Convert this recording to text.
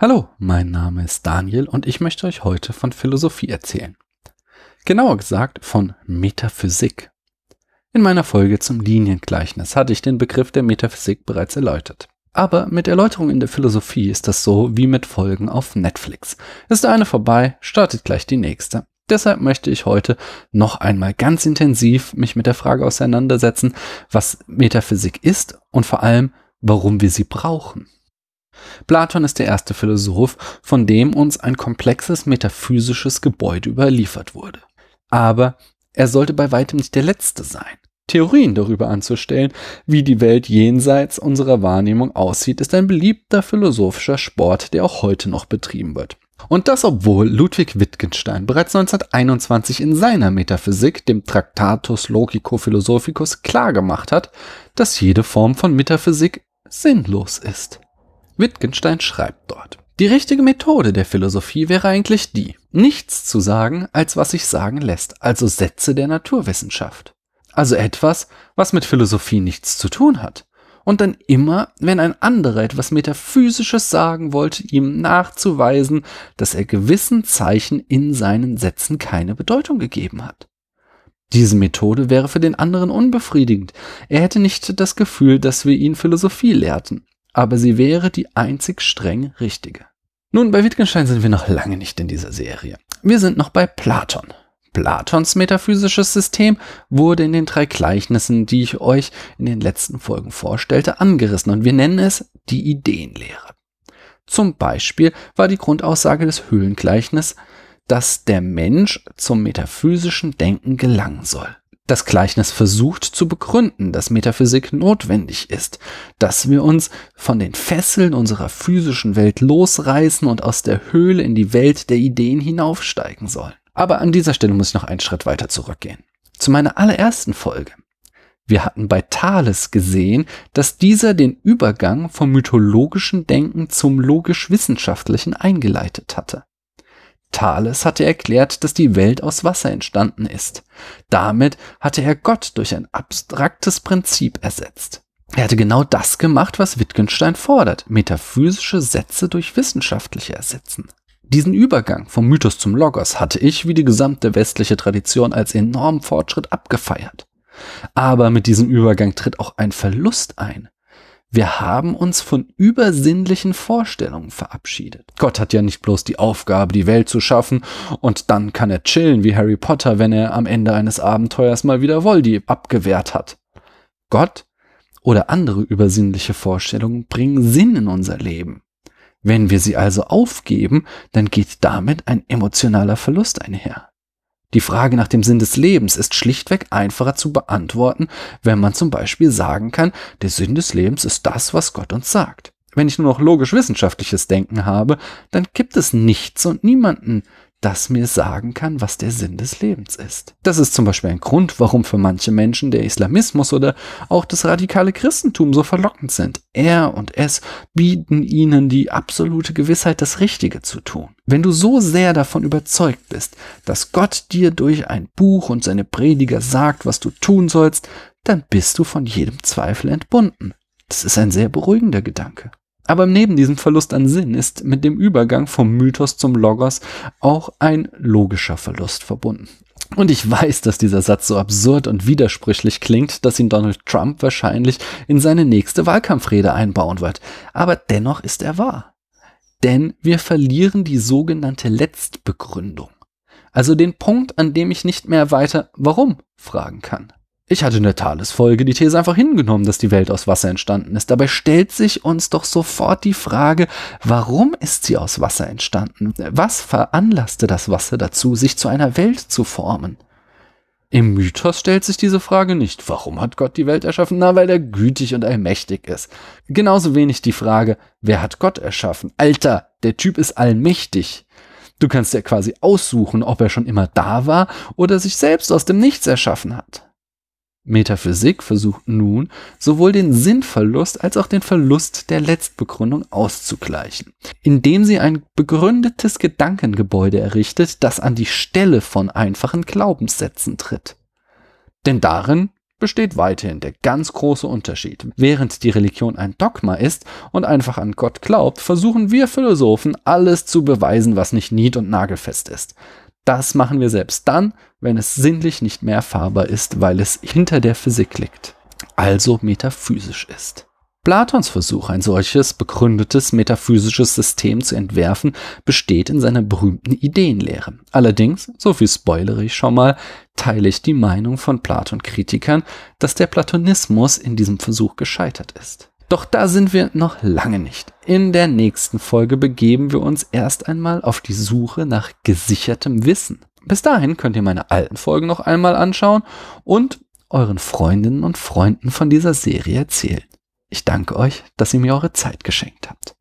Hallo, mein Name ist Daniel und ich möchte euch heute von Philosophie erzählen. Genauer gesagt von Metaphysik. In meiner Folge zum Liniengleichnis hatte ich den Begriff der Metaphysik bereits erläutert. Aber mit Erläuterung in der Philosophie ist das so wie mit Folgen auf Netflix. Ist eine vorbei, startet gleich die nächste. Deshalb möchte ich heute noch einmal ganz intensiv mich mit der Frage auseinandersetzen, was Metaphysik ist und vor allem, warum wir sie brauchen. Platon ist der erste Philosoph, von dem uns ein komplexes metaphysisches Gebäude überliefert wurde. Aber er sollte bei weitem nicht der letzte sein. Theorien darüber anzustellen, wie die Welt jenseits unserer Wahrnehmung aussieht, ist ein beliebter philosophischer Sport, der auch heute noch betrieben wird. Und das obwohl Ludwig Wittgenstein bereits 1921 in seiner Metaphysik, dem Tractatus Logico Philosophicus, klargemacht hat, dass jede Form von Metaphysik sinnlos ist. Wittgenstein schreibt dort. Die richtige Methode der Philosophie wäre eigentlich die, nichts zu sagen, als was sich sagen lässt, also Sätze der Naturwissenschaft. Also etwas, was mit Philosophie nichts zu tun hat. Und dann immer, wenn ein anderer etwas Metaphysisches sagen wollte, ihm nachzuweisen, dass er gewissen Zeichen in seinen Sätzen keine Bedeutung gegeben hat. Diese Methode wäre für den anderen unbefriedigend. Er hätte nicht das Gefühl, dass wir ihn Philosophie lehrten aber sie wäre die einzig streng richtige. Nun, bei Wittgenstein sind wir noch lange nicht in dieser Serie. Wir sind noch bei Platon. Platons metaphysisches System wurde in den drei Gleichnissen, die ich euch in den letzten Folgen vorstellte, angerissen und wir nennen es die Ideenlehre. Zum Beispiel war die Grundaussage des Höhlengleichnisses, dass der Mensch zum metaphysischen Denken gelangen soll das Gleichnis versucht zu begründen, dass Metaphysik notwendig ist, dass wir uns von den Fesseln unserer physischen Welt losreißen und aus der Höhle in die Welt der Ideen hinaufsteigen sollen. Aber an dieser Stelle muss ich noch einen Schritt weiter zurückgehen. Zu meiner allerersten Folge. Wir hatten bei Thales gesehen, dass dieser den Übergang vom mythologischen Denken zum logisch-wissenschaftlichen eingeleitet hatte. Thales hatte erklärt, dass die Welt aus Wasser entstanden ist. Damit hatte er Gott durch ein abstraktes Prinzip ersetzt. Er hatte genau das gemacht, was Wittgenstein fordert, metaphysische Sätze durch wissenschaftliche ersetzen. Diesen Übergang vom Mythos zum Logos hatte ich, wie die gesamte westliche Tradition, als enormen Fortschritt abgefeiert. Aber mit diesem Übergang tritt auch ein Verlust ein. Wir haben uns von übersinnlichen Vorstellungen verabschiedet. Gott hat ja nicht bloß die Aufgabe, die Welt zu schaffen, und dann kann er chillen wie Harry Potter, wenn er am Ende eines Abenteuers mal wieder Voldy abgewehrt hat. Gott oder andere übersinnliche Vorstellungen bringen Sinn in unser Leben. Wenn wir sie also aufgeben, dann geht damit ein emotionaler Verlust einher. Die Frage nach dem Sinn des Lebens ist schlichtweg einfacher zu beantworten, wenn man zum Beispiel sagen kann, der Sinn des Lebens ist das, was Gott uns sagt. Wenn ich nur noch logisch-wissenschaftliches Denken habe, dann gibt es nichts und niemanden, das mir sagen kann, was der Sinn des Lebens ist. Das ist zum Beispiel ein Grund, warum für manche Menschen der Islamismus oder auch das radikale Christentum so verlockend sind. Er und es bieten ihnen die absolute Gewissheit, das Richtige zu tun. Wenn du so sehr davon überzeugt bist, dass Gott dir durch ein Buch und seine Prediger sagt, was du tun sollst, dann bist du von jedem Zweifel entbunden. Das ist ein sehr beruhigender Gedanke. Aber neben diesem Verlust an Sinn ist mit dem Übergang vom Mythos zum Logos auch ein logischer Verlust verbunden. Und ich weiß, dass dieser Satz so absurd und widersprüchlich klingt, dass ihn Donald Trump wahrscheinlich in seine nächste Wahlkampfrede einbauen wird. Aber dennoch ist er wahr. Denn wir verlieren die sogenannte Letztbegründung. Also den Punkt, an dem ich nicht mehr weiter warum fragen kann. Ich hatte in der Thales-Folge die These einfach hingenommen, dass die Welt aus Wasser entstanden ist. Dabei stellt sich uns doch sofort die Frage, warum ist sie aus Wasser entstanden? Was veranlasste das Wasser dazu, sich zu einer Welt zu formen? Im Mythos stellt sich diese Frage nicht. Warum hat Gott die Welt erschaffen? Na, weil er gütig und allmächtig ist. Genauso wenig die Frage, wer hat Gott erschaffen? Alter, der Typ ist allmächtig. Du kannst ja quasi aussuchen, ob er schon immer da war oder sich selbst aus dem Nichts erschaffen hat. Metaphysik versucht nun, sowohl den Sinnverlust als auch den Verlust der Letztbegründung auszugleichen, indem sie ein begründetes Gedankengebäude errichtet, das an die Stelle von einfachen Glaubenssätzen tritt. Denn darin besteht weiterhin der ganz große Unterschied. Während die Religion ein Dogma ist und einfach an Gott glaubt, versuchen wir Philosophen alles zu beweisen, was nicht nied- und nagelfest ist. Das machen wir selbst dann, wenn es sinnlich nicht mehr erfahrbar ist, weil es hinter der Physik liegt, also metaphysisch ist. Platons Versuch, ein solches begründetes metaphysisches System zu entwerfen, besteht in seiner berühmten Ideenlehre. Allerdings, so viel spoilere ich schon mal, teile ich die Meinung von Platon-Kritikern, dass der Platonismus in diesem Versuch gescheitert ist. Doch da sind wir noch lange nicht. In der nächsten Folge begeben wir uns erst einmal auf die Suche nach gesichertem Wissen. Bis dahin könnt ihr meine alten Folgen noch einmal anschauen und euren Freundinnen und Freunden von dieser Serie erzählen. Ich danke euch, dass ihr mir eure Zeit geschenkt habt.